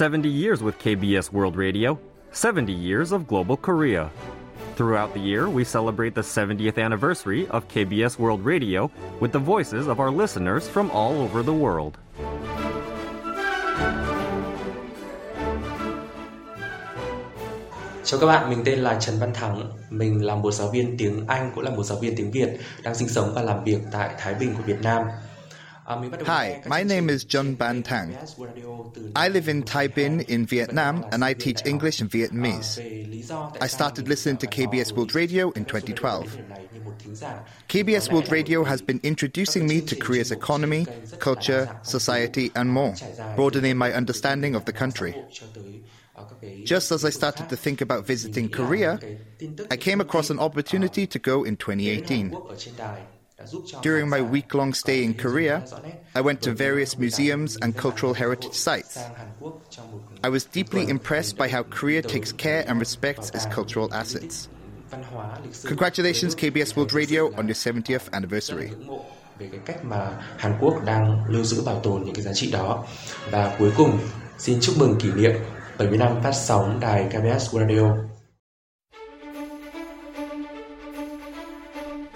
70 years with KBS World Radio, 70 years of global Korea. Throughout the year, we celebrate the 70th anniversary of KBS World Radio with the voices of our listeners from all over the world. Chào các bạn, mình tên là Trần Văn Thắng. Mình là một giáo viên tiếng Anh cũng là một giáo viên tiếng Việt đang sinh sống và làm việc tại Thái Bình của Việt Nam. Hi, my name is Tran Van Thang. I live in Binh in Vietnam and I teach English and Vietnamese. I started listening to KBS World Radio in 2012. KBS World Radio has been introducing me to Korea's economy, culture, society, and more, broadening my understanding of the country. Just as I started to think about visiting Korea, I came across an opportunity to go in 2018. During my week long stay in Korea, I went to various museums and cultural heritage sites. I was deeply impressed by how Korea takes care and respects its cultural assets. Congratulations, KBS World Radio, on your 70th anniversary. về cái cách mà Hàn Quốc đang lưu giữ bảo tồn những cái giá trị đó và cuối cùng xin chúc mừng kỷ niệm 70 năm phát sóng đài KBS Radio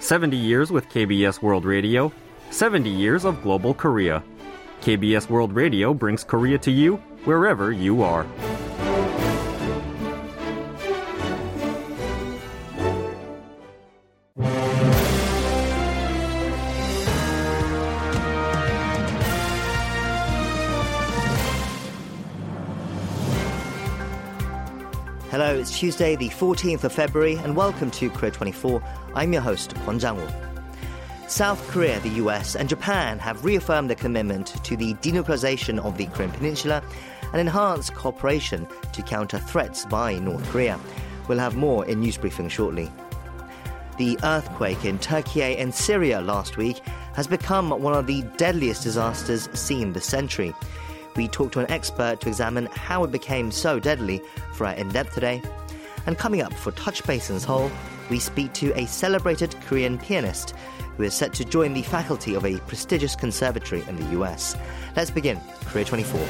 70 years with KBS World Radio, 70 years of global Korea. KBS World Radio brings Korea to you wherever you are. Hello, it's Tuesday, the 14th of February, and welcome to Korea 24. I'm your host, Kwon Jang-woo. South Korea, the US, and Japan have reaffirmed their commitment to the denuclearization of the Korean Peninsula and enhanced cooperation to counter threats by North Korea. We'll have more in news briefing shortly. The earthquake in Turkey and Syria last week has become one of the deadliest disasters seen this century. We talked to an expert to examine how it became so deadly for our in depth today. And coming up for Touch Base in Seoul, we speak to a celebrated Korean pianist who is set to join the faculty of a prestigious conservatory in the US. Let's begin Korea 24.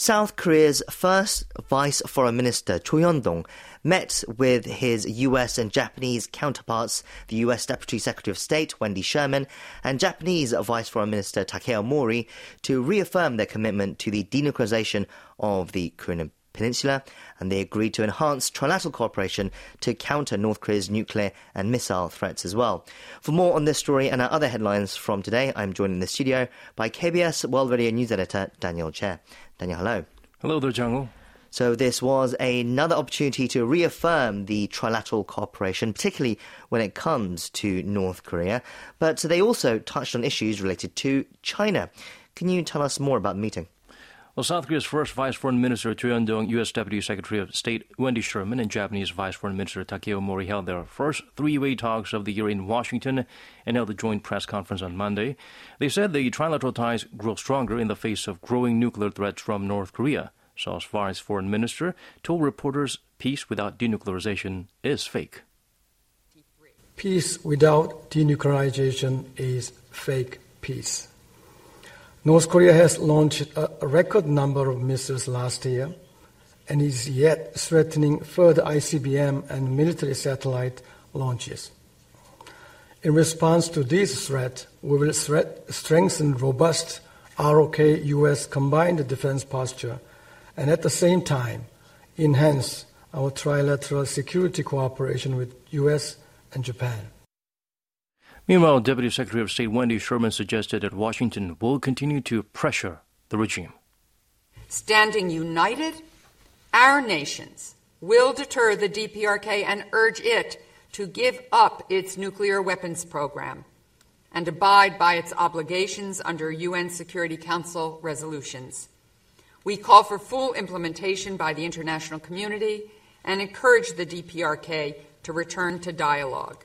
South Korea's first Vice Foreign Minister Cho Hyun-dong met with his US and Japanese counterparts, the US Deputy Secretary of State Wendy Sherman and Japanese Vice Foreign Minister Takeo Mori to reaffirm their commitment to the denuclearization of the Korean Peninsula, and they agreed to enhance trilateral cooperation to counter North Korea's nuclear and missile threats as well. For more on this story and our other headlines from today, I'm joined in the studio by KBS World Radio News Editor Daniel Chair. Daniel, hello. Hello there, Jang-woo. So this was another opportunity to reaffirm the trilateral cooperation, particularly when it comes to North Korea. But they also touched on issues related to China. Can you tell us more about the meeting? Well, South Korea's first Vice Foreign Minister Cho Hyun-dong, U.S. Deputy Secretary of State Wendy Sherman, and Japanese Vice Foreign Minister Takeo Mori held their first three-way talks of the year in Washington and held a joint press conference on Monday. They said the trilateral ties grow stronger in the face of growing nuclear threats from North Korea. Seoul's Vice Foreign Minister told reporters peace without denuclearization is fake. Peace without denuclearization is fake peace. North Korea has launched a record number of missiles last year and is yet threatening further ICBM and military satellite launches. In response to this threat, we will threat, strengthen robust ROK US combined defense posture and at the same time enhance our trilateral security cooperation with US and Japan. Meanwhile, Deputy Secretary of State Wendy Sherman suggested that Washington will continue to pressure the regime. Standing united, our nations will deter the DPRK and urge it to give up its nuclear weapons program and abide by its obligations under UN Security Council resolutions. We call for full implementation by the international community and encourage the DPRK to return to dialogue.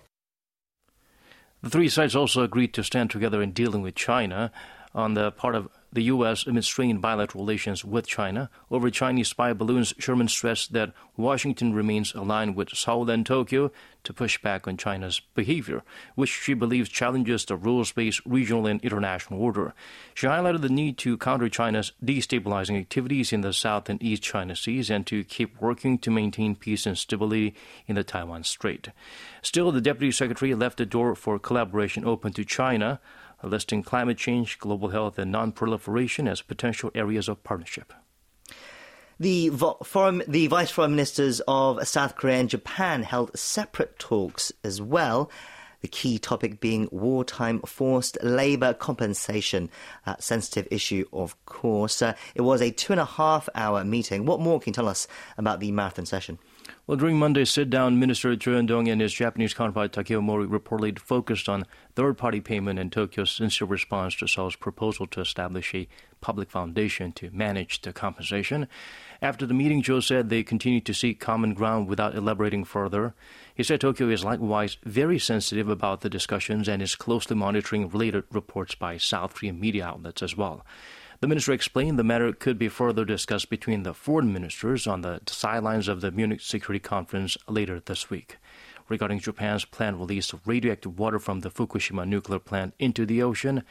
The three sides also agreed to stand together in dealing with China. On the part of the U.S. amid strained bilateral relations with China. Over Chinese spy balloons, Sherman stressed that Washington remains aligned with Seoul and Tokyo to push back on China's behavior, which she believes challenges the rules based regional and international order. She highlighted the need to counter China's destabilizing activities in the South and East China Seas and to keep working to maintain peace and stability in the Taiwan Strait. Still, the Deputy Secretary left the door for collaboration open to China listing climate change, global health, and non-proliferation as potential areas of partnership. The, foreign, the vice foreign ministers of South Korea and Japan held separate talks as well. The key topic being wartime forced labour compensation, a sensitive issue, of course. Uh, it was a two and a half hour meeting. What more can you tell us about the marathon session? Well, during Monday's sit down, Minister Cho Hyun-dong and his Japanese counterpart Takeo Mori reportedly focused on third party payment and Tokyo's sincere response to Seoul's proposal to establish a public foundation to manage the compensation. After the meeting, Cho said they continue to seek common ground without elaborating further. He said Tokyo is likewise very sensitive about the discussions and is closely monitoring related reports by South Korean media outlets as well. The minister explained the matter could be further discussed between the foreign ministers on the sidelines of the Munich Security Conference later this week. Regarding Japan's planned release of radioactive water from the Fukushima nuclear plant into the ocean,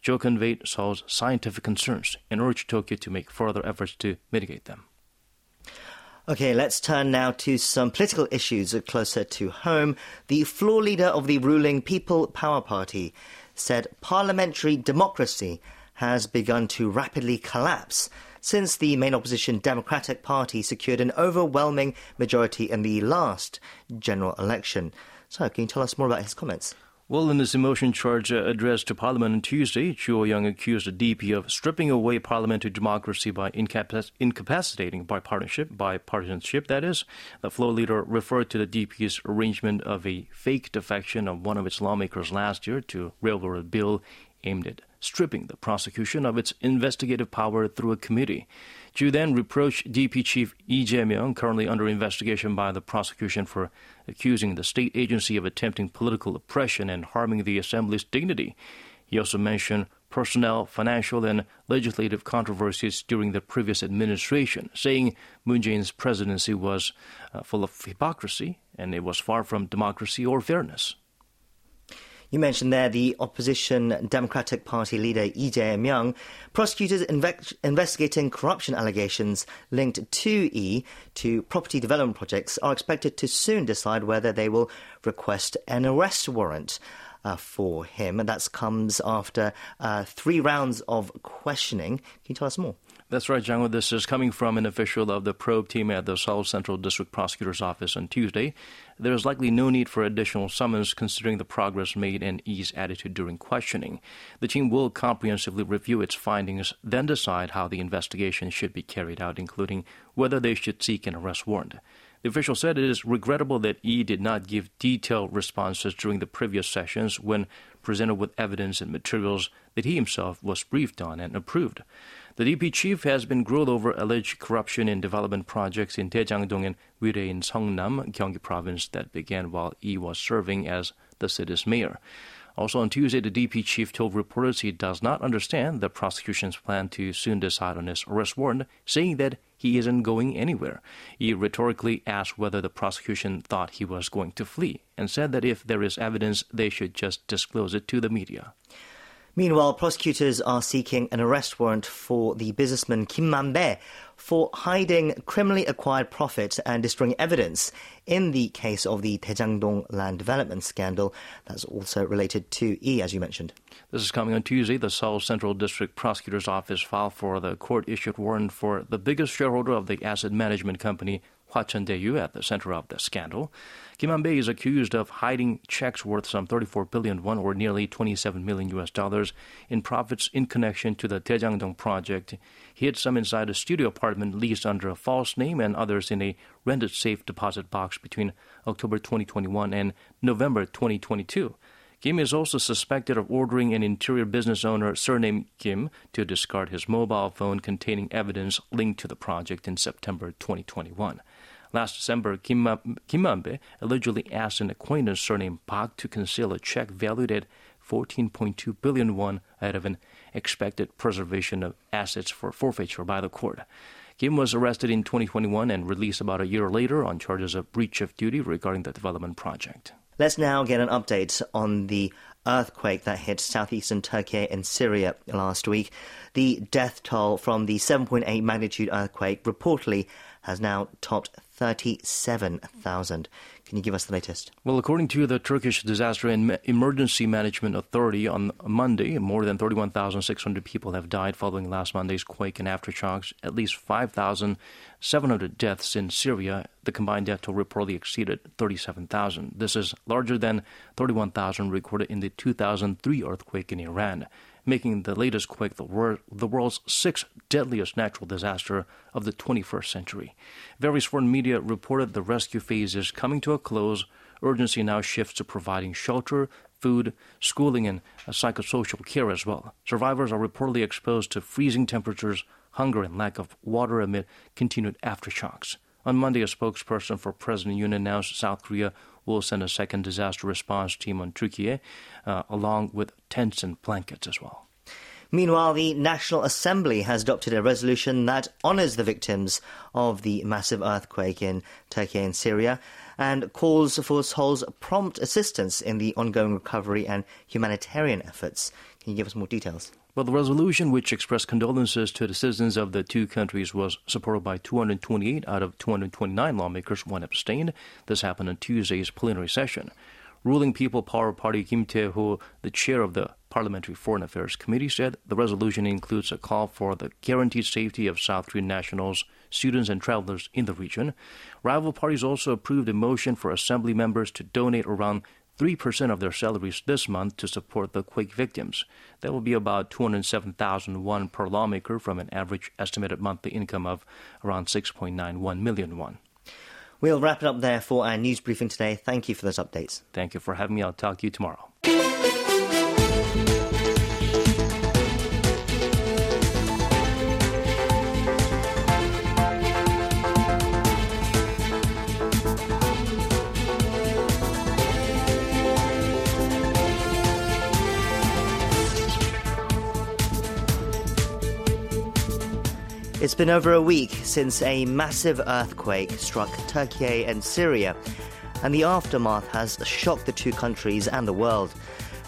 Cho conveyed Seoul's scientific concerns and urged Tokyo to make further efforts to mitigate them. Okay, let's turn now to some political issues closer to home. The floor leader of the ruling People Power Party said parliamentary democracy has begun to rapidly collapse since the main opposition Democratic Party secured an overwhelming majority in the last general election. So, can you tell us more about his comments? Well, in his emotion charge uh, address to Parliament on Tuesday, Joo Ho-young accused the DP of stripping away parliamentary democracy by incapac- incapacitating bipartisanship, bipartisanship, that is. The floor leader referred to the DP's arrangement of a fake defection of one of its lawmakers last year to railroad bill aimed at stripping the prosecution of its investigative power through a committee. Joo then reproached DP chief Lee Jae-myung, currently under investigation by the prosecution for accusing the state agency of attempting political oppression and harming the assembly's dignity. He also mentioned personnel, financial, and legislative controversies during the previous administration, saying Moon Jae-in's presidency was uh, full of hypocrisy and it was far from democracy or fairness. You mentioned there the opposition Democratic Party leader Lee Jae-myung. Prosecutors inve- investigating corruption allegations linked to E to property development projects are expected to soon decide whether they will request an arrest warrant. Uh, for him, and that comes after uh, three rounds of questioning. Can you tell us more? That's right, Jang. This is coming from an official of the probe team at the Seoul Central District Prosecutor's Office on Tuesday. There is likely no need for additional summons considering the progress made and Lee's attitude during questioning. The team will comprehensively review its findings, then decide how the investigation should be carried out, including whether they should seek an arrest warrant. The official said it is regrettable that E did not give detailed responses during the previous sessions when presented with evidence and materials that he himself was briefed on and approved. The DP chief has been grilled over alleged corruption in development projects in Daejangdong and Wirye in Seongnam, Gyeonggi province that began while he was serving as the city's mayor. Also on Tuesday, the DP chief told reporters he does not understand the prosecution's plan to soon decide on his arrest warrant, saying that he isn't going anywhere. He rhetorically asked whether the prosecution thought he was going to flee and said that if there is evidence, they should just disclose it to the media. Meanwhile, prosecutors are seeking an arrest warrant for the businessman Kim Man-bae for hiding criminally acquired profit and destroying evidence in the case of the Daejangdong land development scandal. That's also related to E, as you mentioned. This is coming on Tuesday. The Seoul Central District Prosecutor's Office filed for the court-issued warrant for the biggest shareholder of the asset management company Hwacheon Daeyu at the center of the scandal. Kim Man-bae is accused of hiding checks worth some 34 billion won or nearly 27 million US dollars in profits in connection to the Daejangdong project. He hid some inside a studio apartment leased under a false name and others in a rented safe deposit box between October 2021 and November 2022. Kim is also suspected of ordering an interior business owner surnamed Kim to discard his mobile phone containing evidence linked to the project in September 2021. Last December, Kim, uh, Kim Man-bae allegedly asked an acquaintance surnamed Park to conceal a check valued at 14.2 billion won ahead of an expected preservation of assets for forfeiture by the court. Kim was arrested in 2021 and released about a year later on charges of breach of duty regarding the development project. Let's now get an update on the earthquake that hit southeastern Turkey and Syria last week. The death toll from the 7.8 magnitude earthquake reportedly has now topped 37,000. Can you give us the latest? Well, according to the Turkish Disaster and Emergency Management Authority, on Monday, more than 31,600 people have died following last Monday's quake and aftershocks. At least 5,700 deaths in Syria. The combined death toll reportedly exceeded 37,000. This is larger than 31,000 recorded in the 2003 earthquake in Iran making the latest quake the, wor- the world's sixth deadliest natural disaster of the 21st century. Various foreign media reported the rescue phase is coming to a close. Urgency now shifts to providing shelter, food, schooling, and psychosocial care as well. Survivors are reportedly exposed to freezing temperatures, hunger, and lack of water amid continued aftershocks. On Monday, a spokesperson for President Yoon announced South Korea will send a second disaster response team on Turkey, uh, along with tents and blankets as well. Meanwhile, the National Assembly has adopted a resolution that honours the victims of the massive earthquake in Turkey and Syria and calls for Seoul's prompt assistance in the ongoing recovery and humanitarian efforts. Can you give us more details? Well, the resolution, which expressed condolences to the citizens of the two countries, was supported by 228 out of 229 lawmakers. One abstained. This happened on Tuesday's plenary session. Ruling People Power Party Kim Tae-ho, the chair of the Parliamentary Foreign Affairs Committee, said the resolution includes a call for the guaranteed safety of South Korean nationals, students, and travelers in the region. Rival parties also approved a motion for assembly members to donate around 3% of their salaries this month to support the quake victims. That will be about 207,000 won per lawmaker from an average estimated monthly income of around 6.91 million won. We'll wrap it up there for our news briefing today. Thank you for those updates. Thank you for having me. I'll talk to you tomorrow. It's been over a week since a massive earthquake struck Turkey and Syria, and the aftermath has shocked the two countries and the world.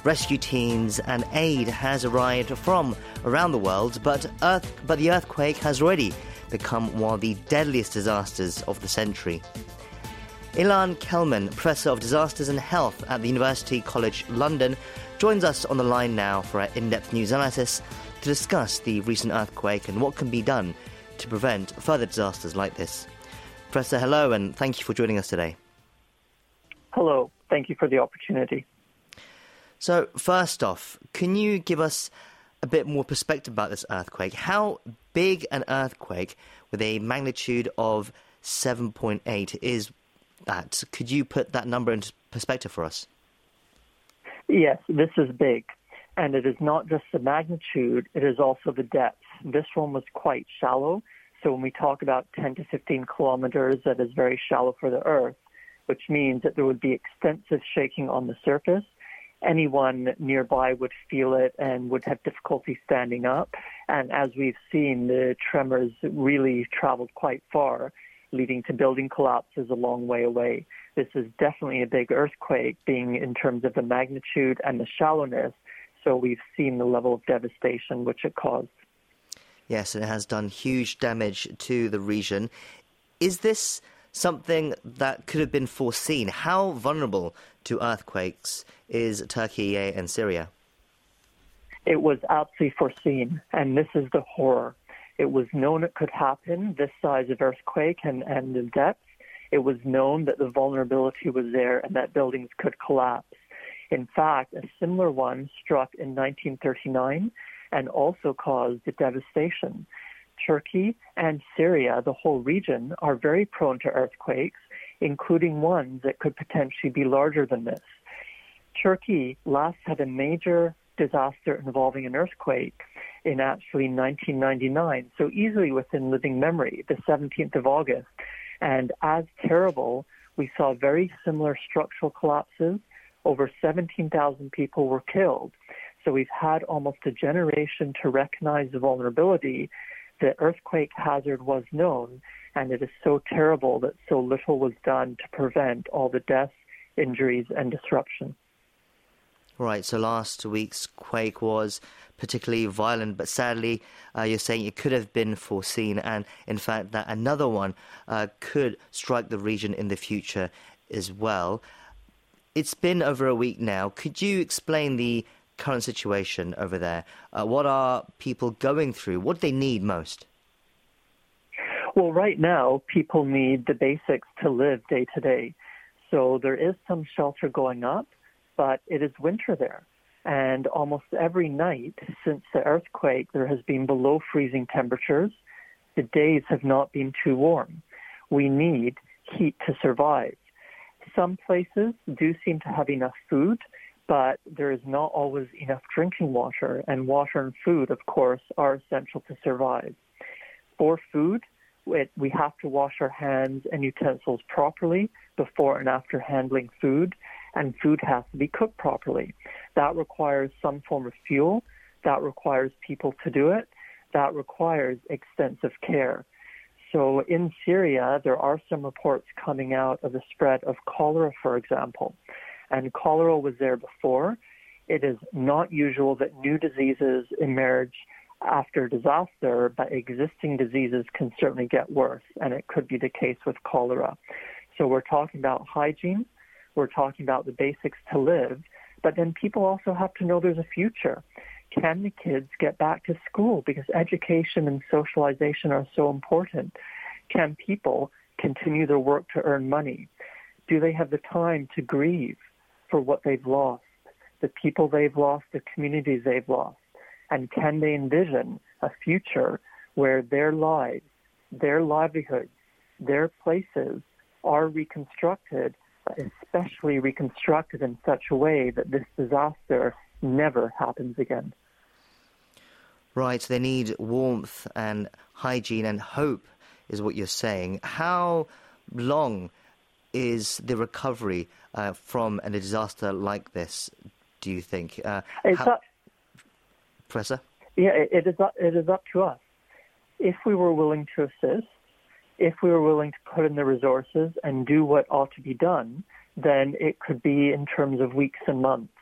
Rescue teams and aid has arrived from around the world, but, earth, but the earthquake has already become one of the deadliest disasters of the century. Ilan Kelman, Professor of Disasters and Health at the University College London, joins us on the line now for our in depth news analysis to discuss the recent earthquake and what can be done to prevent further disasters like this. Professor, hello, and thank you for joining us today. Hello, thank you for the opportunity. So, first off, can you give us a bit more perspective about this earthquake? How big an earthquake with a magnitude of 7.8 is that? Could you put that number into perspective for us? Yes, this is big. And it is not just the magnitude, it is also the depth. This one was quite shallow. So when we talk about 10 to 15 kilometers, that is very shallow for the Earth, which means that there would be extensive shaking on the surface. Anyone nearby would feel it and would have difficulty standing up. And as we've seen, the tremors really traveled quite far, leading to building collapses a long way away. This is definitely a big earthquake, being in terms of the magnitude and the shallowness so we've seen the level of devastation which it caused. Yes, it has done huge damage to the region. Is this something that could have been foreseen? How vulnerable to earthquakes is Turkey and Syria? It was absolutely foreseen, and this is the horror. It was known it could happen, this size of earthquake and, and the depth. It was known that the vulnerability was there and that buildings could collapse. In fact, a similar one struck in 1939 and also caused devastation. Turkey and Syria, the whole region, are very prone to earthquakes, including ones that could potentially be larger than this. Turkey last had a major disaster involving an earthquake in actually 1999, so easily within living memory, the 17th of August. And as terrible, we saw very similar structural collapses over 17,000 people were killed. So we've had almost a generation to recognize the vulnerability. The earthquake hazard was known, and it is so terrible that so little was done to prevent all the deaths, injuries, and disruption. Right, so last week's quake was particularly violent, but sadly, uh, you're saying it could have been foreseen, and in fact, that another one uh, could strike the region in the future as well. It's been over a week now. Could you explain the current situation over there? Uh, what are people going through? What do they need most? Well, right now, people need the basics to live day to day. So there is some shelter going up, but it is winter there. And almost every night since the earthquake, there has been below freezing temperatures. The days have not been too warm. We need heat to survive. Some places do seem to have enough food, but there is not always enough drinking water, and water and food, of course, are essential to survive. For food, we have to wash our hands and utensils properly before and after handling food, and food has to be cooked properly. That requires some form of fuel, that requires people to do it, that requires extensive care. So in Syria, there are some reports coming out of the spread of cholera, for example. And cholera was there before. It is not usual that new diseases emerge after disaster, but existing diseases can certainly get worse, and it could be the case with cholera. So we're talking about hygiene, we're talking about the basics to live, but then people also have to know there's a future can the kids get back to school? Because education and socialization are so important. Can people continue their work to earn money? Do they have the time to grieve for what they've lost, the people they've lost, the communities they've lost? And can they envision a future where their lives, their livelihoods, their places are reconstructed, especially reconstructed in such a way that this disaster never happens again? Right, they need warmth and hygiene and hope, is what you're saying. How long is the recovery uh, from a disaster like this, do you think? Uh, it's how... up, Professor? Yeah, it is, up, it is up to us. If we were willing to assist, if we were willing to put in the resources and do what ought to be done, then it could be in terms of weeks and months.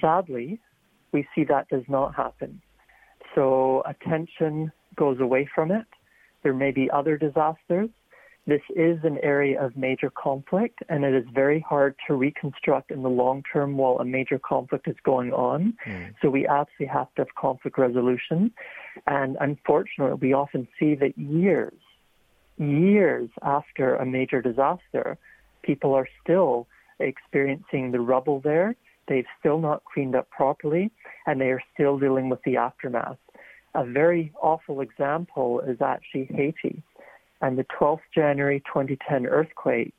Sadly, we see that does not happen. So attention goes away from it. There may be other disasters. This is an area of major conflict, and it is very hard to reconstruct in the long term while a major conflict is going on. Mm. So we absolutely have to have conflict resolution. And unfortunately, we often see that years, years after a major disaster, people are still experiencing the rubble there. They've still not cleaned up properly, and they are still dealing with the aftermath. A very awful example is actually Haiti. And the 12th January 2010 earthquake,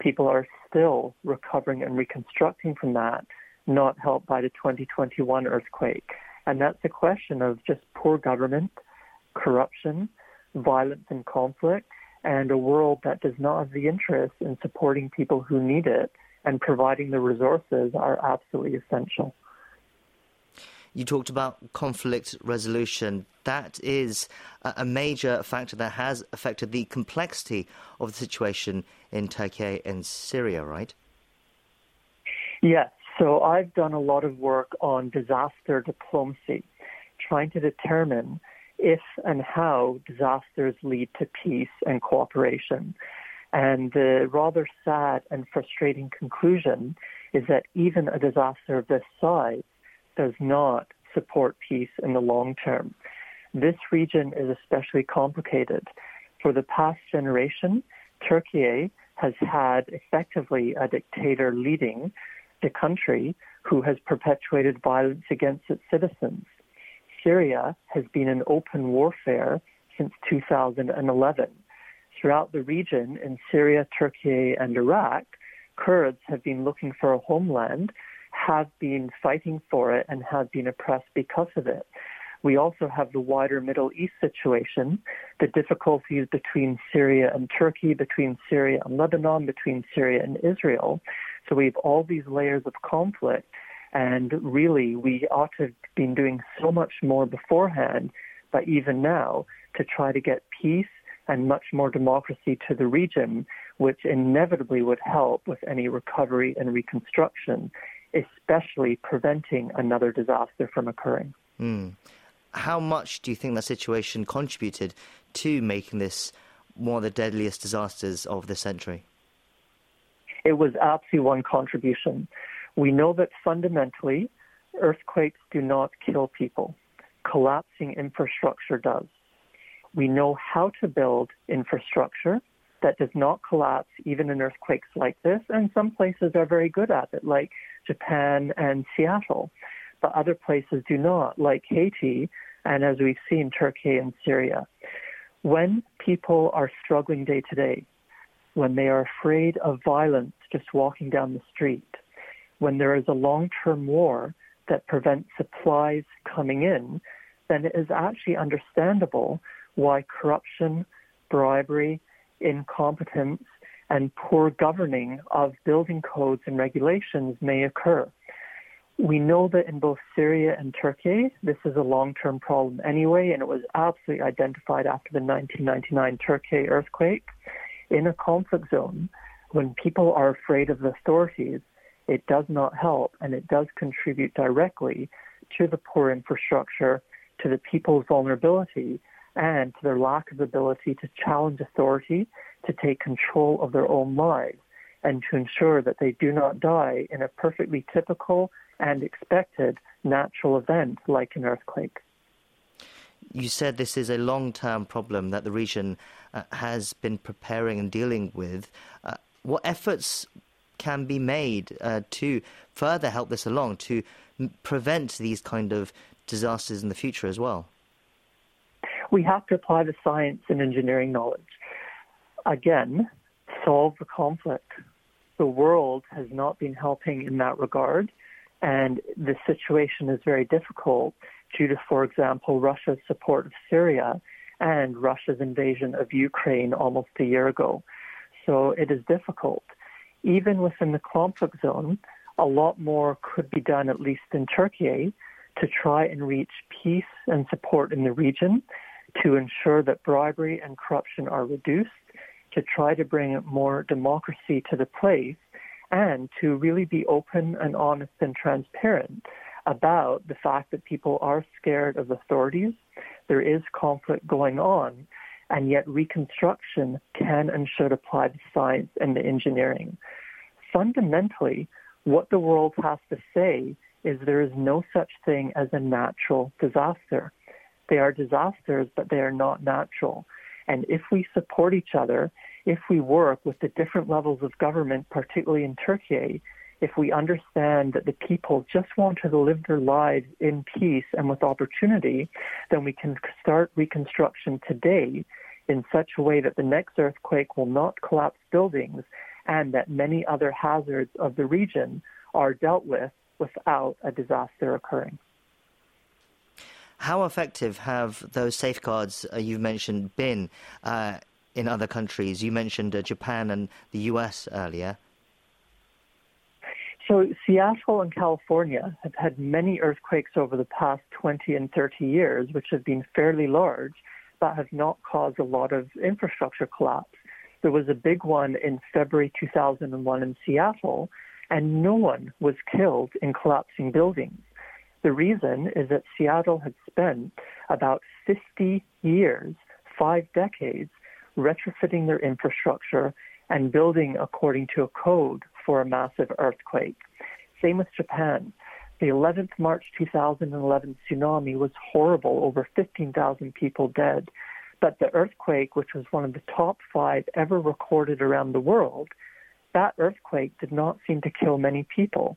people are still recovering and reconstructing from that, not helped by the 2021 earthquake. And that's a question of just poor government, corruption, violence and conflict, and a world that does not have the interest in supporting people who need it and providing the resources are absolutely essential. You talked about conflict resolution. That is a major factor that has affected the complexity of the situation in Turkey and Syria, right? Yes. So I've done a lot of work on disaster diplomacy, trying to determine if and how disasters lead to peace and cooperation. And the rather sad and frustrating conclusion is that even a disaster of this size does not support peace in the long term. This region is especially complicated. For the past generation, Turkey has had effectively a dictator leading the country who has perpetuated violence against its citizens. Syria has been in open warfare since 2011. Throughout the region, in Syria, Turkey, and Iraq, Kurds have been looking for a homeland have been fighting for it and have been oppressed because of it. We also have the wider Middle East situation, the difficulties between Syria and Turkey, between Syria and Lebanon, between Syria and Israel. So we have all these layers of conflict, and really we ought to have been doing so much more beforehand, but even now, to try to get peace and much more democracy to the region, which inevitably would help with any recovery and reconstruction, especially preventing another disaster from occurring. Mm. How much do you think that situation contributed to making this one of the deadliest disasters of the century? It was absolutely one contribution. We know that fundamentally, earthquakes do not kill people. Collapsing infrastructure does. We know how to build infrastructure that does not collapse even in earthquakes like this, and some places are very good at it, like Japan and Seattle, but other places do not, like Haiti, and as we've seen, Turkey and Syria. When people are struggling day to day, when they are afraid of violence just walking down the street, when there is a long term war that prevents supplies coming in, then it is actually understandable why corruption, bribery, incompetence, and poor governing of building codes and regulations may occur. We know that in both Syria and Turkey, this is a long term problem anyway, and it was absolutely identified after the 1999 Turkey earthquake. In a conflict zone, when people are afraid of the authorities, it does not help and it does contribute directly to the poor infrastructure, to the people's vulnerability, and to their lack of ability to challenge authority, to take control of their own lives, and to ensure that they do not die in a perfectly typical and expected natural event like an earthquake. You said this is a long term problem that the region uh, has been preparing and dealing with. Uh, what efforts can be made uh, to further help this along, to m- prevent these kind of disasters in the future as well? We have to apply the science and engineering knowledge. Again, solve the conflict. The world has not been helping in that regard, and the situation is very difficult due to, for example, Russia's support of Syria and Russia's invasion of Ukraine almost a year ago. So it is difficult. Even within the conflict zone, a lot more could be done, at least in Turkey, to try and reach peace and support in the region, to ensure that bribery and corruption are reduced, to try to bring more democracy to the place, and to really be open and honest and transparent about the fact that people are scared of authorities. There is conflict going on, and yet reconstruction can and should apply the science and the engineering. Fundamentally, what the world has to say is there is no such thing as a natural disaster. They are disasters, but they are not natural. And if we support each other, if we work with the different levels of government, particularly in Turkey, if we understand that the people just want to live their lives in peace and with opportunity, then we can start reconstruction today in such a way that the next earthquake will not collapse buildings and that many other hazards of the region are dealt with without a disaster occurring. How effective have those safeguards uh, you've mentioned been uh, in other countries? You mentioned uh, Japan and the US earlier. So, Seattle and California have had many earthquakes over the past 20 and 30 years, which have been fairly large, but have not caused a lot of infrastructure collapse. There was a big one in February 2001 in Seattle, and no one was killed in collapsing buildings. The reason is that Seattle had spent about 50 years, five decades, retrofitting their infrastructure and building according to a code for a massive earthquake. Same with Japan. The 11th March 2011 tsunami was horrible, over 15,000 people dead. But the earthquake, which was one of the top five ever recorded around the world, that earthquake did not seem to kill many people.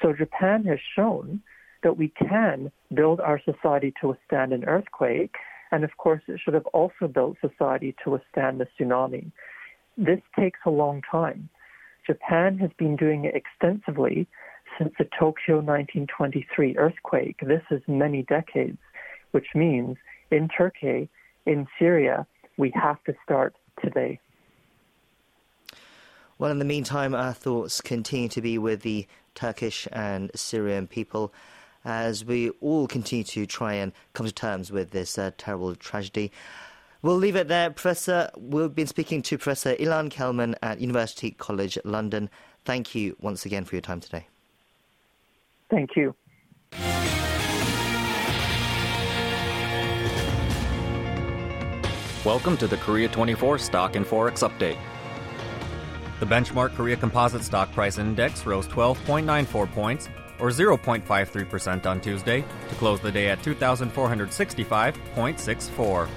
So Japan has shown that we can build our society to withstand an earthquake, and of course, it should have also built society to withstand the tsunami. This takes a long time. Japan has been doing it extensively since the Tokyo 1923 earthquake. This is many decades, which means in Turkey, in Syria, we have to start today. Well, in the meantime, our thoughts continue to be with the Turkish and Syrian people as we all continue to try and come to terms with this uh, terrible tragedy. We'll leave it there. Professor, we've been speaking to Professor Ilan Kelman at University College London. Thank you once again for your time today. Thank you. Welcome to the Korea 24 Stock and Forex Update. The benchmark Korea Composite Stock Price Index rose 12.94 points, or 0.53% on Tuesday, to close the day at 2,465.64.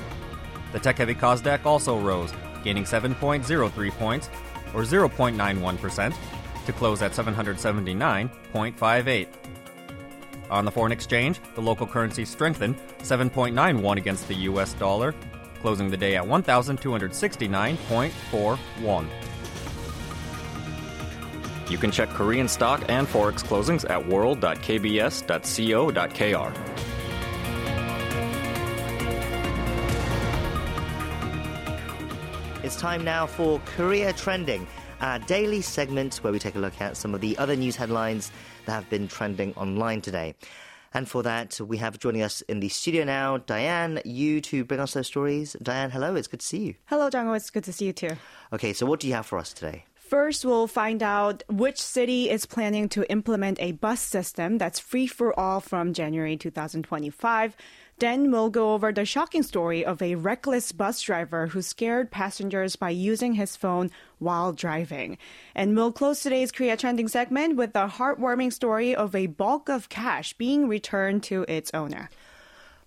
The tech heavy Kosdaq also rose, gaining 7.03 points, or 0.91%, to close at 779.58. On the foreign exchange, the local currency strengthened 7.91 against the US dollar, closing the day at 1,269.41. You can check Korean stock and forex closings at world.kbs.co.kr. It's time now for Korea Trending, our daily segment where we take a look at some of the other news headlines that have been trending online today. And for that, we have joining us in the studio now, Diane, you to bring us those stories. Diane, hello, it's good to see you. Hello, Jang-woo, it's good to see you too. Okay, so what do you have for us today? First, we'll find out which city is planning to implement a bus system that's free for all from January 2025. Then we'll go over the shocking story of a reckless bus driver who scared passengers by using his phone while driving. And we'll close today's Korea Trending segment with the heartwarming story of a bulk of cash being returned to its owner.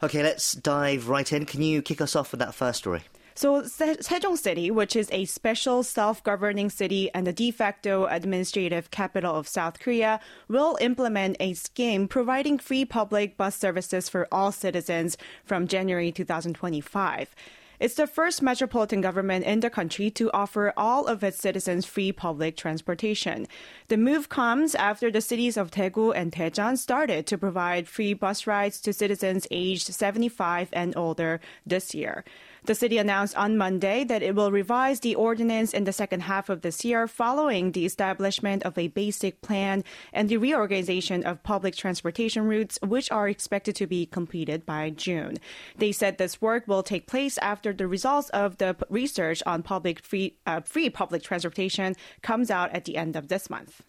Okay, let's dive right in. Can you kick us off with that first story? So Se- Sejong City, which is a special self-governing city and the de facto administrative capital of South Korea, will implement a scheme providing free public bus services for all citizens from January 2025. It's the first metropolitan government in the country to offer all of its citizens free public transportation. The move comes after the cities of Daegu and Daejeon started to provide free bus rides to citizens aged 75 and older this year. The city announced on Monday that it will revise the ordinance in the second half of this year following the establishment of a basic plan and the reorganization of public transportation routes, which are expected to be completed by June. They said this work will take place after the results of the research on public free, uh, free public transportation comes out at the end of this month.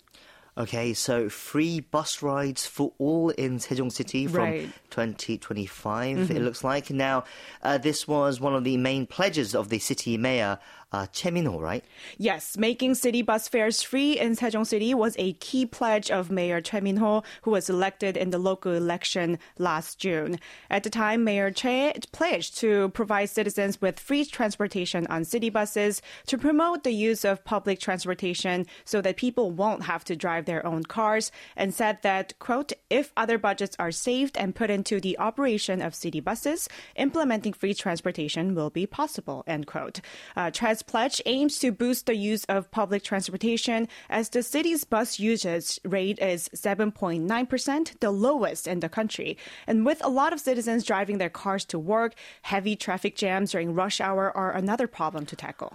Okay, so free bus rides for all in Sejong City from Right. 2025, it looks like. Now, uh, this was one of the main pledges of the city mayor, uh, Choi Min-ho, right? Yes, making city bus fares free in Sejong City was a key pledge of Mayor Choi Min-ho, who was elected in the local election last June. At the time, Mayor Choi pledged to provide citizens with free transportation on city buses to promote the use of public transportation so that people won't have to drive their own cars, and said that, quote, if other budgets are saved and put into the operation of city buses, implementing free transportation will be possible, end quote. Uh, Choi's pledge aims to boost the use of public transportation as the city's bus usage rate is 7.9%, the lowest in the country. And with a lot of citizens driving their cars to work, heavy traffic jams during rush hour are another problem to tackle.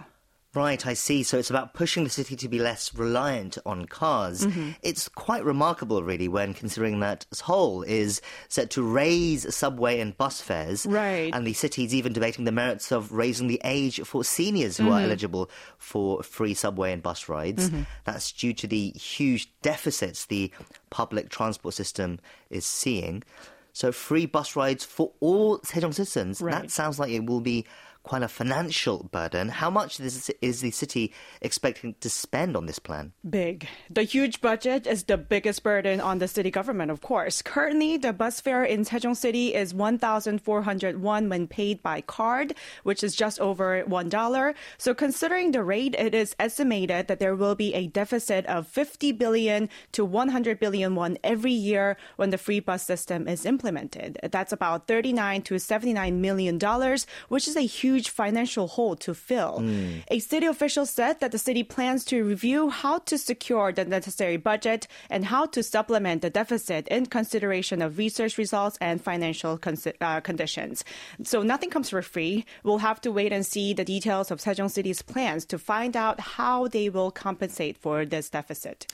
Right, I see. So it's about pushing the city to be less reliant on cars. Mm-hmm. It's quite remarkable, really, when considering that Seoul is set to raise subway and bus fares. Right. And the city is even debating the merits of raising the age for seniors who are mm-hmm. eligible for free subway and bus rides. Mm-hmm. That's due to the huge deficits the public transport system is seeing. So free bus rides for all Sejong citizens. Right. That sounds like it will be quite a financial burden. How much is, is the city expecting to spend on this plan? Big. The huge budget is the biggest burden on the city government, of course. Currently, the bus fare in Sejong City is 1,401 when paid by card, which is just over $1. So considering the rate, it is estimated that there will be a deficit of 50 billion to 100 billion won every year when the free bus system is implemented. That's about 39 to 79 million dollars, which is a huge huge financial hole to fill. A city official said that the city plans to review how to secure the necessary budget and how to supplement the deficit in consideration of research results and financial consi- uh, conditions. So nothing comes for free. We'll have to wait and see the details of Sejong City's plans to find out how they will compensate for this deficit.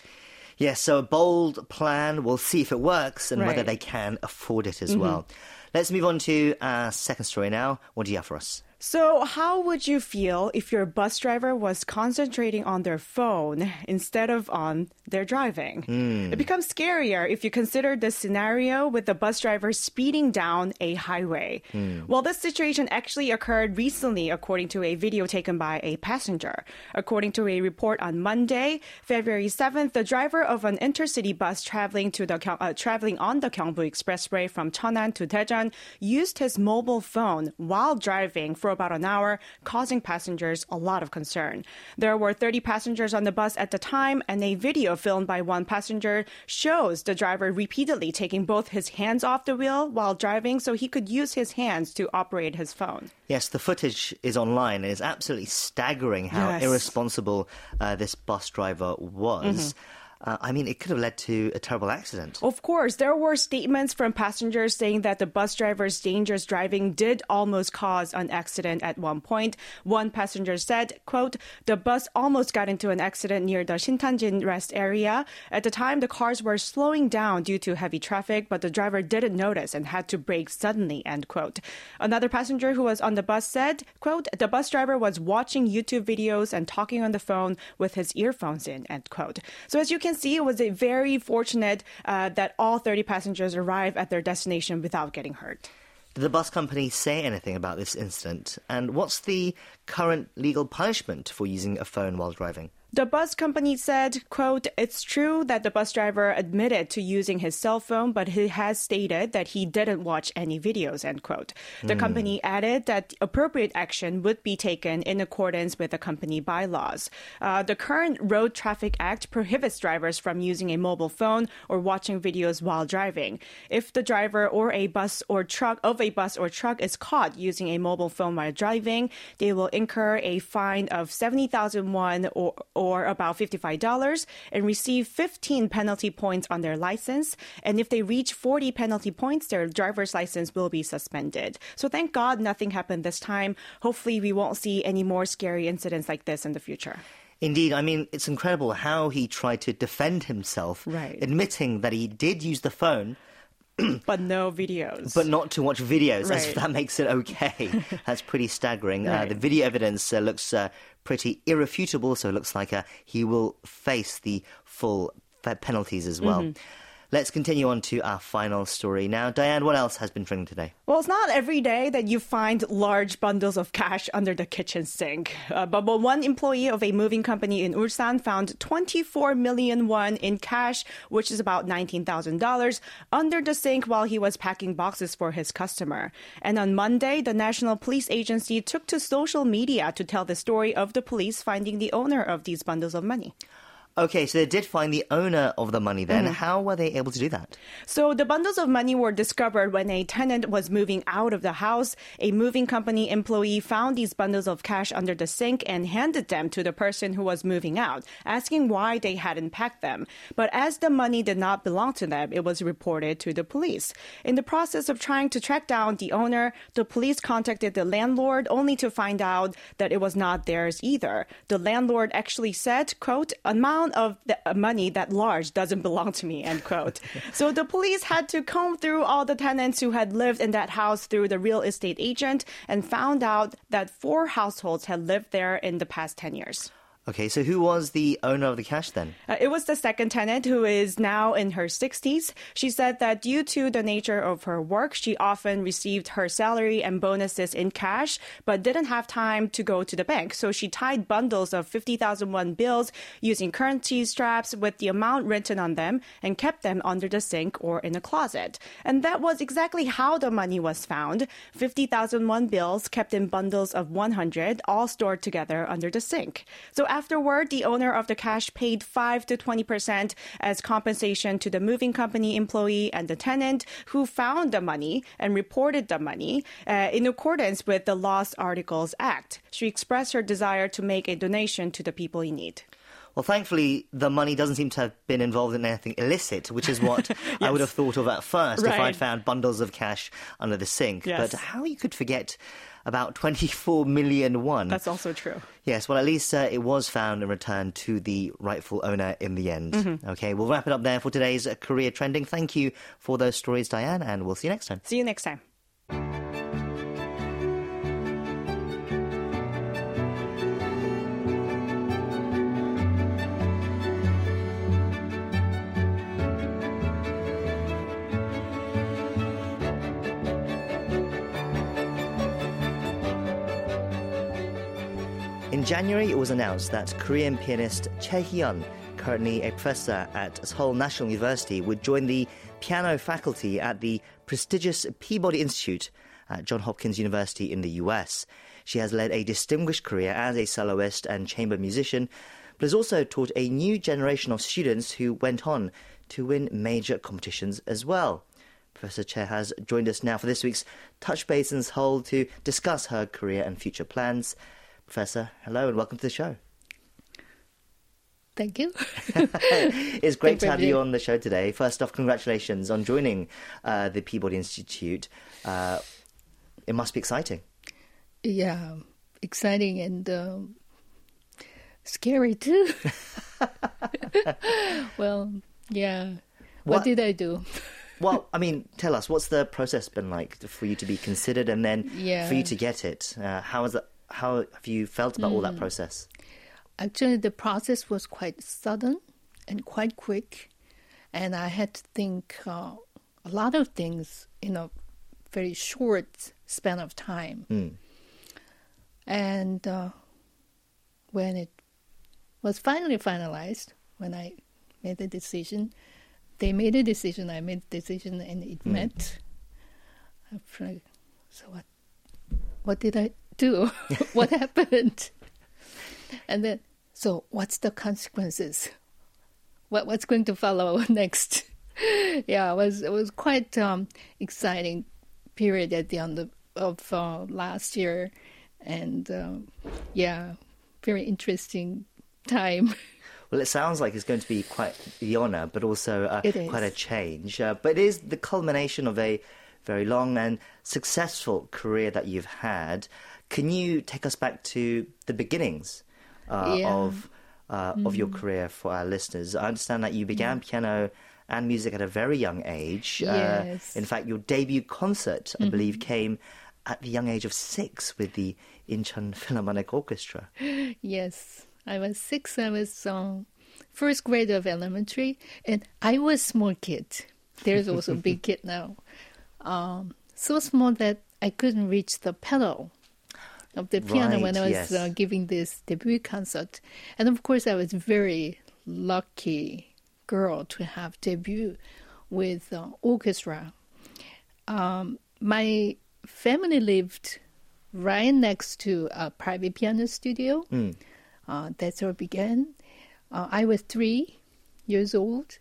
Yes, so a bold plan. We'll see if it works and whether they can afford it as well. Let's move on to our second story now. What do you have for us? So, how would you feel if your bus driver was concentrating on their phone instead of on their driving? It becomes scarier if you consider the scenario with the bus driver speeding down a highway. Well, this situation actually occurred recently, according to a video taken by a passenger. According to a report on Monday, February 7th, the driver of an intercity bus traveling to the uh, traveling on the Gyeongbu Expressway from Cheonan to Daejeon used his mobile phone while driving for about an hour, causing passengers a lot of concern. There were 30 passengers on the bus at the time, and a video filmed by one passenger shows the driver repeatedly taking both his hands off the wheel while driving so he could use his hands to operate his phone. Yes, the footage is online and it's absolutely staggering how Yes. irresponsible uh, this bus driver was. Uh, I mean, it could have led to a terrible accident. Of course, there were statements from passengers saying that the bus driver's dangerous driving did almost cause an accident at one point. One passenger said, quote, the bus almost got into an accident near the Shintanjin rest area. At the time, the cars were slowing down due to heavy traffic, but the driver didn't notice and had to brake suddenly, end quote. Another passenger who was on the bus said, quote, the bus driver was watching YouTube videos and talking on the phone with his earphones in, end quote. So as you can see, it was a very fortunate uh, that all 30 passengers arrived at their destination without getting hurt. Did the bus company say anything about this incident? And what's the current legal punishment for using a phone while driving? The bus company said, quote, it's true that the bus driver admitted to using his cell phone, but he has stated that he didn't watch any videos, end quote. The company added that appropriate action would be taken in accordance with the company bylaws. Uh, the current Road Traffic Act prohibits drivers from using a mobile phone or watching videos while driving. If the driver or a bus or truck of a bus or truck is caught using a mobile phone while driving, they will incur a fine of 70,000 won or, or about $55 and receive 15 penalty points on their license. And if they reach 40 penalty points, their driver's license will be suspended. So thank God nothing happened this time. Hopefully we won't see any more scary incidents like this in the future. Indeed, I mean, it's incredible how he tried to defend himself, Right. admitting that he did use the phone, But no videos. but not to watch videos, as Right. if that makes it okay. That's pretty staggering. Uh, the video evidence uh, looks uh, pretty irrefutable, so it looks like uh, he will face the full penalties as well. Mm-hmm. Let's continue on to our final story now. Diane, what else has been trending today? Well, it's not every day that you find large bundles of cash under the kitchen sink. Uh, but one employee of a moving company in Ulsan found 24 million won in cash, which is about $19,000, under the sink while he was packing boxes for his customer. And on Monday, the National Police Agency took to social media to tell the story of the police finding the owner of these bundles of money. Okay, so they did find the owner of the money then. Mm-hmm. How were they able to do that? So the bundles of money were discovered when a tenant was moving out of the house. A moving company employee found these bundles of cash under the sink and handed them to the person who was moving out, asking why they hadn't packed them. But as the money did not belong to them, it was reported to the police. In the process of trying to track down the owner, the police contacted the landlord only to find out that it was not theirs either. The landlord actually said, quote, amount of the uh, money that large doesn't belong to me, end quote. so the police had to comb through all the tenants who had lived in that house through the real estate agent and found out that four households had lived there in the past 10 years. Okay, so who was the owner of the cash then? Uh, it was the second tenant who is now in her 60s. She said that due to the nature of her work, she often received her salary and bonuses in cash, but didn't have time to go to the bank. So she tied bundles of 50,000 won bills using currency straps with the amount written on them and kept them under the sink or in a closet. And that was exactly how the money was found. 50,000 won bills kept in bundles of 100, all stored together under the sink. So Afterward, the owner of the cash paid 5 to 20% as compensation to the moving company employee and the tenant who found the money and reported the money uh, in accordance with the Lost Articles Act. She expressed her desire to make a donation to the people in need. Well, thankfully, the money doesn't seem to have been involved in anything illicit, which is what yes. I would have thought of at first right. if I'd found bundles of cash under the sink. Yes. But how you could forget about 24 million won. That's also true. Yes, well, at least uh, it was found and returned to the rightful owner in the end. Mm-hmm. Okay, we'll wrap it up there for today's Korea Trending. Thank you for those stories, Diane, and we'll see you next time. See you next time. January, it was announced that Korean pianist Choi Hee-yeon, currently a professor at Seoul National University, would join the piano faculty at the prestigious Peabody Institute at Johns Hopkins University in the US. She has led a distinguished career as a soloist and chamber musician, but has also taught a new generation of students who went on to win major competitions as well. Professor Choi has joined us now for this week's Touch Base in Seoul to discuss her career and future plans. Professor, hello and welcome to the show. Thank you. it's great to have you on the show today. First off, congratulations on joining uh, the Peabody Institute. Uh, it must be exciting. Yeah, exciting and um, scary too. well, yeah. What, what did I do? well, I mean, tell us what's the process been like for you to be considered, and then yeah. for you to get it. Uh, how has that? How have you felt about mm. all that mm. process? Actually, the process was quite sudden and quite quick, and I had to think uh, a lot of things in a very short span of time. Mm. And uh, when it was finally finalized, when I made the decision, they made a decision, I made a decision, and it mm. met. So what? What did I do? what happened? And then, so what's the consequences? What what's going to follow next? yeah, it was it was quite um, exciting period at the end of, of uh, last year, and um, yeah, very interesting time. Well, it sounds like it's going to be quite the honour, but also uh, quite a change. Uh, but it is the culmination of a very long and successful career that you've had. Can you take us back to the beginnings uh, yeah. of uh, mm. of your mm. career for our listeners? I understand that you began mm. piano and music at a very young age. Uh, yes. Uh, in fact, your debut concert, mm-hmm. I believe, came at the young age of six with the Incheon Philharmonic Orchestra. Yes, I was six. I was um, first grade of elementary, and I was a small kid. There's also a big kid now. Um, so small that I couldn't reach the pedal of the piano right, when I was yes. uh, giving this debut concert. And of course, I was very lucky girl to have debut with uh, orchestra. Um, my family lived right next to a private piano studio. Mm. Uh, that's where it began. Uh, I was three years old,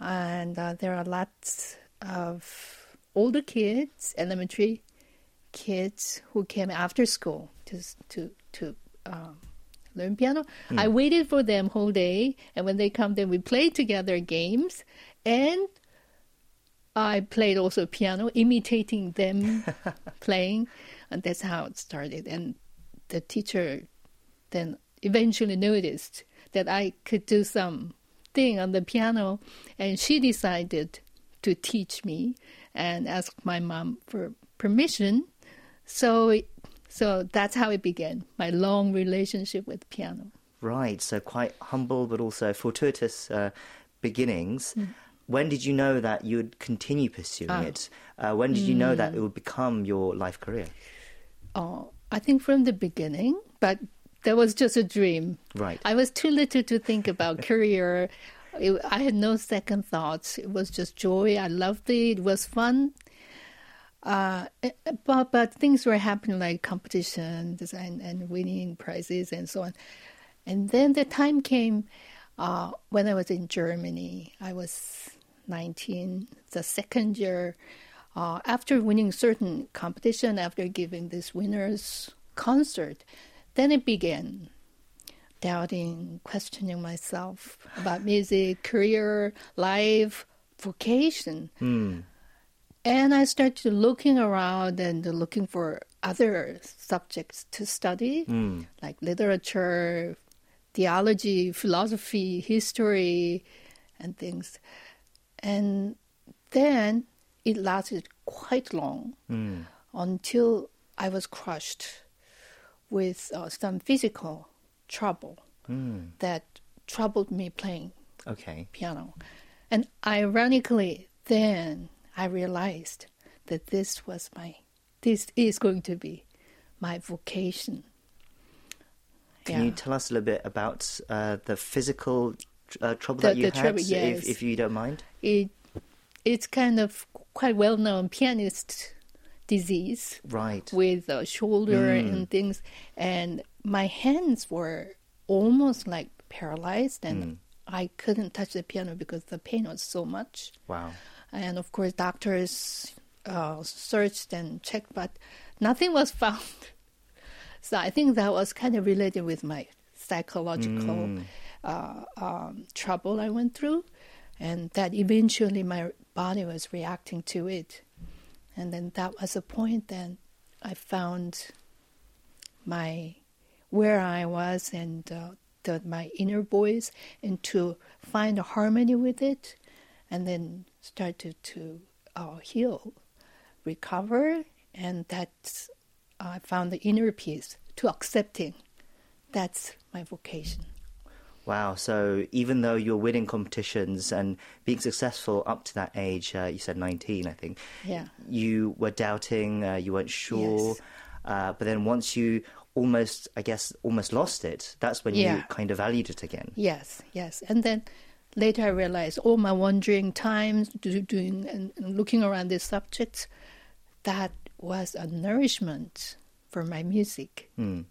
and uh, there are lots of older kids, elementary kids who came after school to to to um, learn piano. Mm. I waited for them whole day, and when they come, then we played together games, and I played also piano, imitating them playing, and that's how it started. And the teacher then eventually noticed that I could do some thing on the piano, and she decided to teach me and asked my mom for permission so, so that's how it began. My long relationship with piano. Right. So quite humble, but also fortuitous uh, beginnings. Mm. When did you know that you would continue pursuing ah. it? Uh, when did you know that mm. it would become your life career? Oh, I think from the beginning, but that was just a dream. Right. I was too little to think about career. It, I had no second thoughts. It was just joy. I loved it. It was fun. Uh, eh, but but things were happening like competitions and, and winning prizes and so on. And then the time came uh, when I was in Germany. I was 19, the second year. Uh, after winning certain competition, after giving this winners concert, then it began doubting, questioning myself about music, career, life, vocation. Mm. And I started looking around and looking for other subjects to study, mm. like literature, theology, philosophy, history, and things. And then it lasted quite long mm. until I was crushed with uh, some physical trouble mm. that troubled me playing okay. piano. And ironically, then I realized that this was my, this is going to be my vocation. Can yeah. you tell us a little bit about uh, the physical uh, trouble The- that you had, trouble, yes. if, if you don't mind? It, it's kind of quite well known pianist disease Right. with uh, shoulder Mm. and things. And my hands were almost like paralyzed, and Mm. I couldn't touch the piano because the pain was so much. Wow. And of course, doctors uh, searched and checked, but nothing was found. So I think that was kind of related with my psychological Mm. uh, um, trouble I went through, and that eventually my body was reacting to it. And then that was a point then I found my where I was and uh, the, my inner voice, and to find a harmony with it, and then started to uh, heal, recover, and that's I found the inner peace to accepting. That's my vocation. Wow. So even though you're winning competitions and being successful up to that age, uh, you said 19, I think, Yeah. you were doubting, uh, you weren't sure. Yes. Uh, but then once you almost, I guess, almost lost it, that's when you kind of valued it again. Yes, yes. And then later I realized all my wandering times do, doing and, and looking around these subjects, that was a nourishment for my music. Hmm.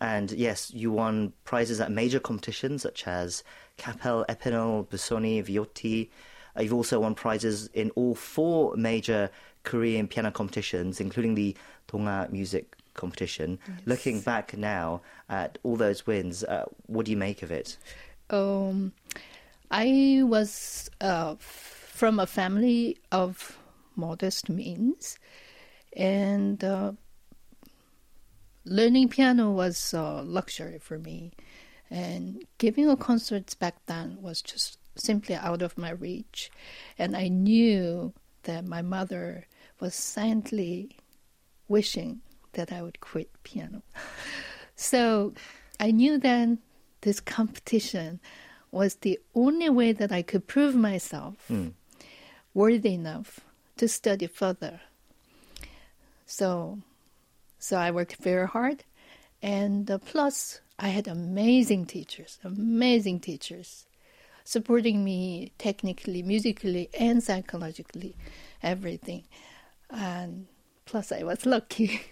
And yes, you won prizes at major competitions such as Kapell, Epinal, Busoni, Viotti. Uh, you've also won prizes in all four major Korean piano competitions, including the Dong-A Music Competition. Looking back now at all those wins, uh, what do you make of it? Um, I was uh, from a family of modest means, and uh, learning piano was a luxury for me. And giving a concert back then was just simply out of my reach. And I knew that my mother was silently wishing that I would quit piano. So I knew then this competition was the only way that I could prove myself Mm. worthy enough to study further. So, so I worked very hard, and uh, plus I had amazing teachers, amazing teachers, supporting me technically, musically, and psychologically, everything. And plus, I was lucky.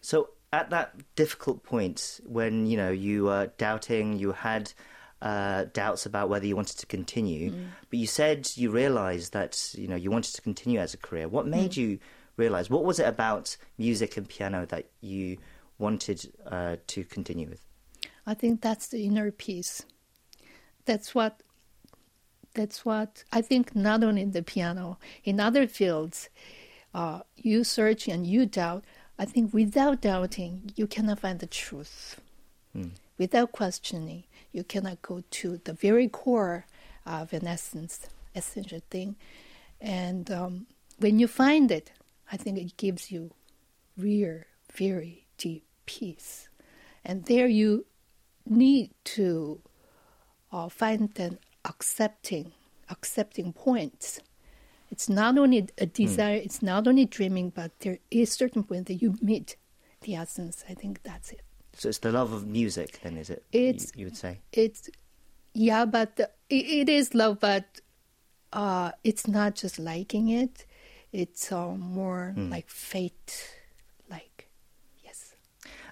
So at that difficult point when you know you were doubting, you had uh, doubts about whether you wanted to continue, but you said you realized that you know you wanted to continue as a career. What made you realize? What was it about music and piano that you wanted uh, to continue with? I think that's the inner peace. That's what. That's what I think. Not only in the piano, in other fields, uh, you search and you doubt. I think without doubting, you cannot find the truth. Hmm. Without questioning, you cannot go to the very core of an essence, essential thing. And um, when you find it, I think it gives you real, very deep peace. And there you need to uh, find an accepting, accepting points. It's not only a desire, it's not only dreaming, but there is certain point that you meet the essence. I think that's it. So it's the love of music, then, is it? It's- you, you would say. It's yeah, but it, it is love, but uh, it's not just liking it. It's uh, more like fate, like yes.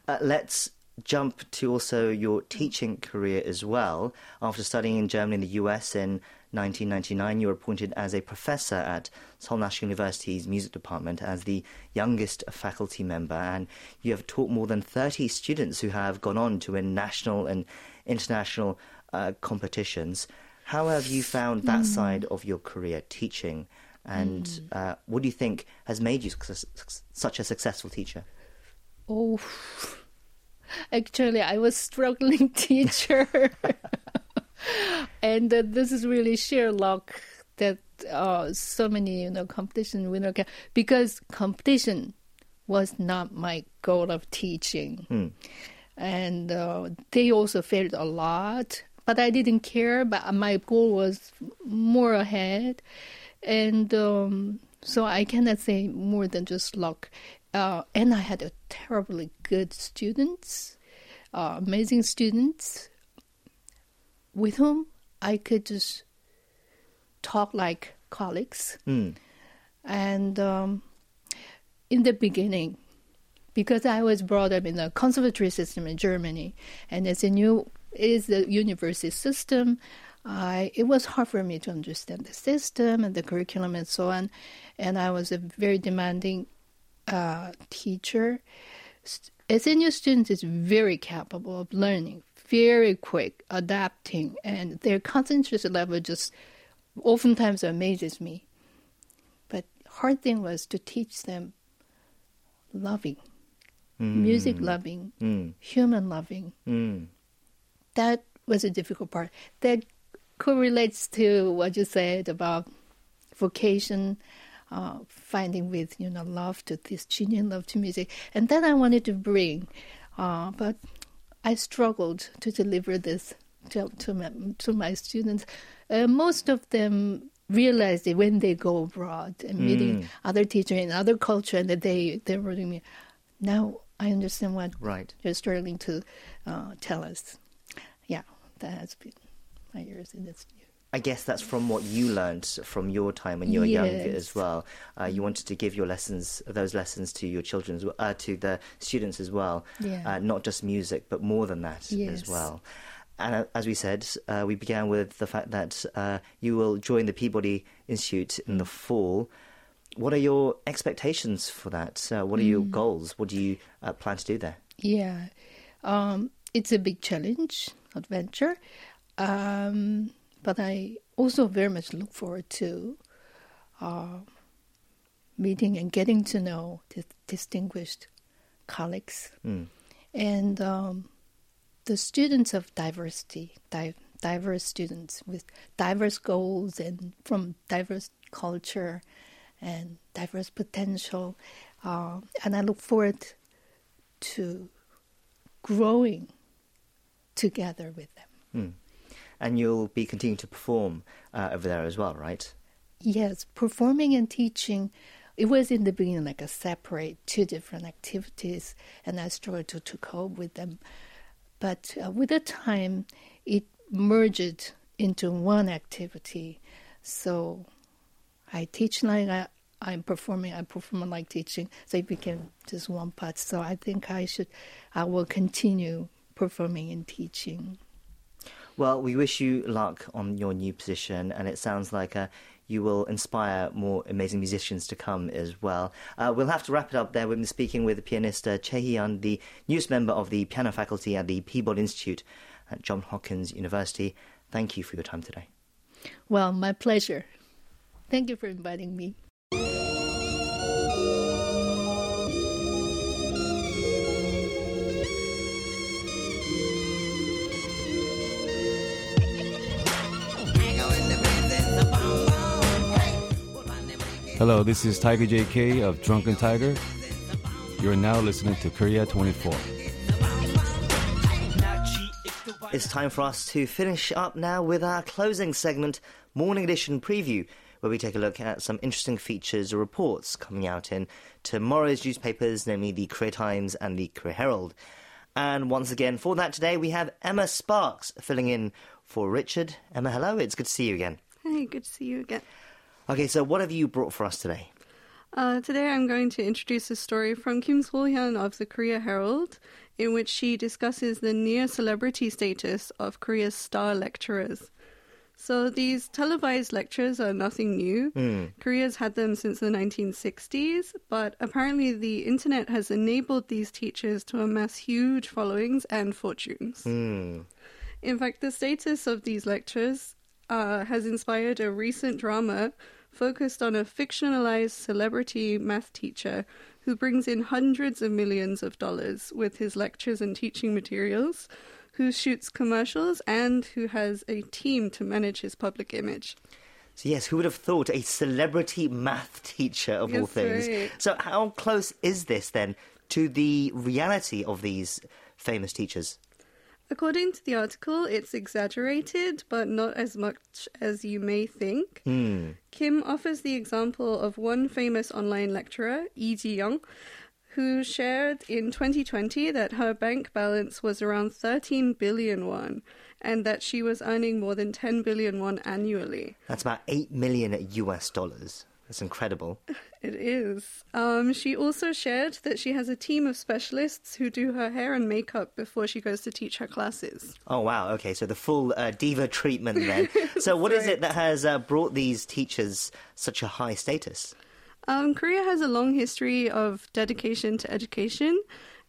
Uh, let's jump to also your teaching career as well. After studying in Germany and the US in 1999, you were appointed as a professor at Seoul National University's music department as the youngest faculty member, and you have taught more than 30 students who have gone on to win national and international uh, competitions. How have you found that mm. side of your career, teaching? And mm. uh, what do you think has made you such a successful teacher? Oh, actually, I was struggling teacher. and uh, this is really sheer luck that uh, so many you know competition winner can because competition was not my goal of teaching, mm. and uh, they also failed a lot. But I didn't care. But my goal was more ahead, and um, so I cannot say more than just luck. Uh, and I had a terribly good students, uh, amazing students with whom I could just talk like colleagues. Mm. And um, in the beginning, because I was brought up in the conservatory system in Germany, and as a new is the university system, I, it was hard for me to understand the system and the curriculum and so on. And I was a very demanding uh, teacher. SNU student is very capable of learning, very quick, adapting, and their concentration level just oftentimes amazes me. But hard thing was to teach them loving, mm. music loving, mm. human loving. Mm. That was a difficult part. That correlates to what you said about vocation, uh, finding with you know love to this genuine love to music, and that I wanted to bring, uh, but I struggled to deliver this to, to, my, to my students. Uh, most of them realized it when they go abroad and meeting mm. other teachers in other culture, and that they they're writing me. Now I understand what right. you're struggling to uh, tell us. Yeah, that has been my years in this. I guess that's from what you learned from your time when you were yes. younger as well. Uh, you wanted to give your lessons, those lessons, to your children, uh, to the students as well. Yeah. Uh, not just music, but more than that yes. as well. And uh, as we said, uh, we began with the fact that uh, you will join the Peabody Institute in the fall. What are your expectations for that? what are mm. your goals? What do you plan to do there? Yeah, um, it's a big challenge, adventure. Um, but I also very much look forward to uh, meeting and getting to know the distinguished colleagues mm. and um, the students of diversity, di- diverse students with diverse goals and from diverse culture and diverse potential. Uh, and I look forward to growing together with them. Mm and you'll be continuing to perform uh, over there as well, right? Yes, performing and teaching. It was in the beginning like a separate two different activities, and I struggled to, to cope with them. But uh, with the time, it merged into one activity. So I teach like I, I'm performing, I perform like teaching. So it became just one part. So I think I should, I will continue performing and teaching. Well, we wish you luck on your new position, and it sounds like uh, you will inspire more amazing musicians to come as well. Uh, we'll have to wrap it up there. We've been speaking with pianist uh, Choi Hee-yeon, the newest member of the piano faculty at the Peabody Institute at Johns Hopkins University. Thank you for your time today. Well, my pleasure. Thank you for inviting me. Hello, this is Tiger JK of Drunken Tiger. You're now listening to Korea 24. It's time for us to finish up now with our closing segment, Morning Edition Preview, where we take a look at some interesting features or reports coming out in tomorrow's newspapers, namely the Korea Times and the Korea Herald. And once again, for that today, we have Emma Sparks filling in for Richard. Emma, hello, it's good to see you again. Hey, good to see you again. Okay, so what have you brought for us today? Uh, today I'm going to introduce a story from Kim So-hyun of the Korea Herald, in which she discusses the near celebrity status of Korea's star lecturers. So these televised lectures are nothing new. Mm. Korea's had them since the 1960s, but apparently the internet has enabled these teachers to amass huge followings and fortunes. Mm. In fact, the status of these lectures uh, has inspired a recent drama focused on a fictionalized celebrity math teacher who brings in hundreds of millions of dollars with his lectures and teaching materials, who shoots commercials, and who has a team to manage his public image. So, yes, who would have thought a celebrity math teacher of all things? right. So, how close is this then to the reality of these famous teachers? According to the article, it's exaggerated, but not as much as you may think. Hmm. Kim offers the example of one famous online lecturer, Lee Ji-young, who shared in 2020 that her bank balance was around 13 billion won and that she was earning more than 10 billion won annually. That's about 8 million US dollars. That's incredible. It is. Um, she also shared that she has a team of specialists who do her hair and makeup before she goes to teach her classes. Oh, wow. Okay, so the full uh, diva treatment then. so, what is it that has uh, brought these teachers such a high status? Um, Korea has a long history of dedication to education,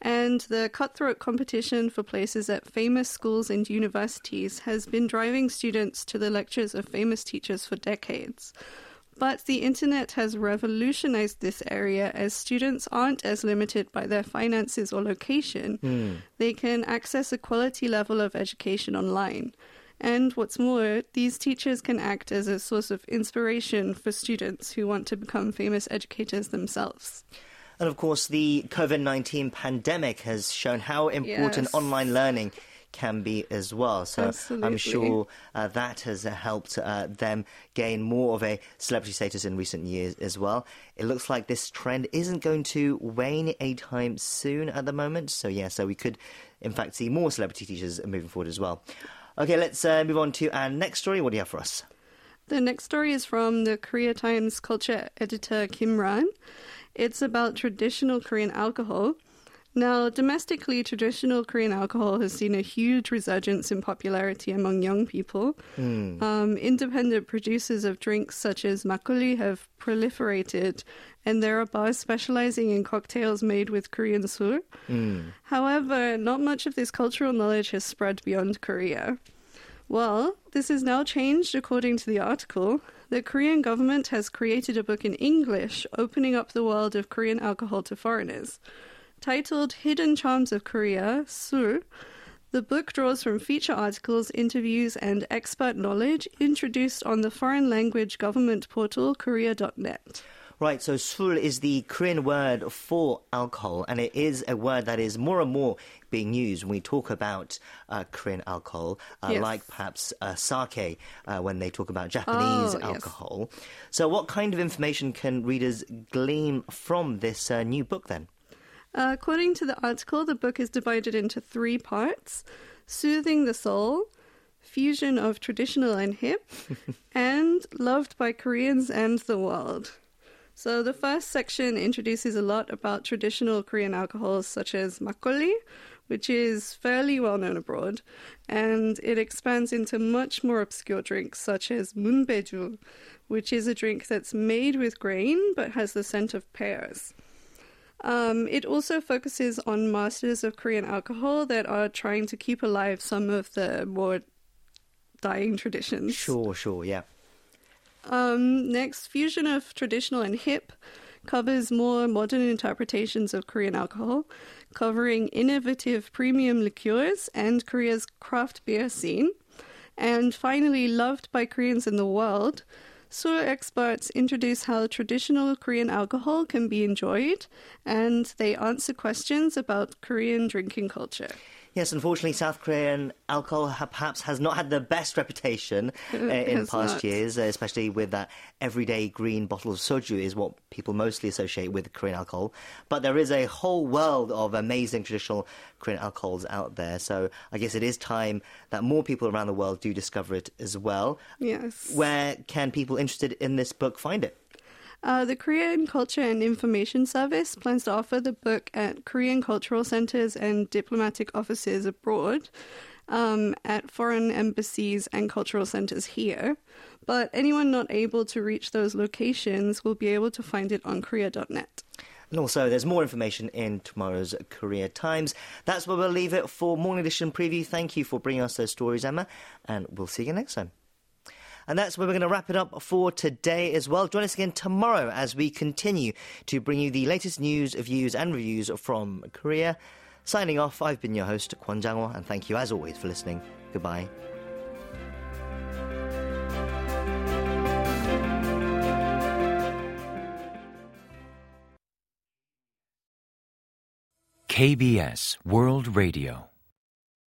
and the cutthroat competition for places at famous schools and universities has been driving students to the lectures of famous teachers for decades. But the internet has revolutionized this area as students aren't as limited by their finances or location. Hmm. They can access a quality level of education online. And what's more, these teachers can act as a source of inspiration for students who want to become famous educators themselves. And of course, the COVID 19 pandemic has shown how important Yes. online learning can be as well. So I'm sure uh, that has uh, helped uh, them gain more of a celebrity status in recent years as well. It looks like this trend isn't going to wane anytime soon at the moment. So, yeah, so we could, in fact, see more celebrity teachers moving forward as well. Okay, let's uh, move on to our next story. What do you have for us? The next story is from the Korea Times culture editor Kim Ran. It's about traditional Korean alcohol. Now, domestically, traditional Korean alcohol has seen a huge resurgence in popularity among young people. Um, independent producers of drinks such as makgeolli have proliferated, and there are bars specializing in cocktails made with Korean sul. However, not much of this cultural knowledge has spread beyond Korea. Well, this is now changed according to the article. The Korean government has created a book in English opening up the world of Korean alcohol to foreigners. Titled Hidden Charms of Korea, Sul, the book draws from feature articles, interviews, and expert knowledge introduced on the foreign language government portal korea.net. Right, so sul is the Korean word for alcohol, and it is a word that is more and more being used when we talk about uh, Korean alcohol, uh, Yes. like perhaps uh, sake uh, when they talk about Japanese Oh, yes. alcohol. So, what kind of information can readers glean from this uh, new book then? Uh, according to the article, the book is divided into three parts Soothing the Soul, Fusion of Traditional and Hip, and Loved by Koreans and the World. So, the first section introduces a lot about traditional Korean alcohols such as makgeolli, which is fairly well known abroad, and it expands into much more obscure drinks such as munbeju, which is a drink that's made with grain but has the scent of pears. Um, it also focuses on masters of Korean alcohol that are trying to keep alive some of the more dying traditions. Sure, sure, yeah. Um, next, fusion of traditional and hip covers more modern interpretations of Korean alcohol, covering innovative premium liqueurs and Korea's craft beer scene. And finally, loved by Koreans in the world, Sul experts introduce how traditional Korean alcohol can be enjoyed, and they answer questions about Korean drinking culture. Yes, unfortunately, South Korean alcohol ha- perhaps has not had the best reputation uh, in past not. years, uh, especially with that everyday green bottle of soju is what people mostly associate with Korean alcohol. But there is a whole world of amazing traditional Korean alcohols out there, so I guess it is time that more people around the world do discover it as well. Yes. Where can people interested in this book find it? Uh, the Korean Culture and Information Service plans to offer the book at Korean cultural centers and diplomatic offices abroad, um, at foreign embassies and cultural centers here. But anyone not able to reach those locations will be able to find it on korea.net. And also, there's more information in tomorrow's Korea Times. That's where we'll leave it for Morning Edition Preview. Thank you for bringing us those stories, Emma, and we'll see you next time. And that's where we're going to wrap it up for today as well. Join us again tomorrow as we continue to bring you the latest news, views, and reviews from Korea. Signing off, I've been your host, Kwon Jang and thank you as always for listening. Goodbye. KBS World Radio.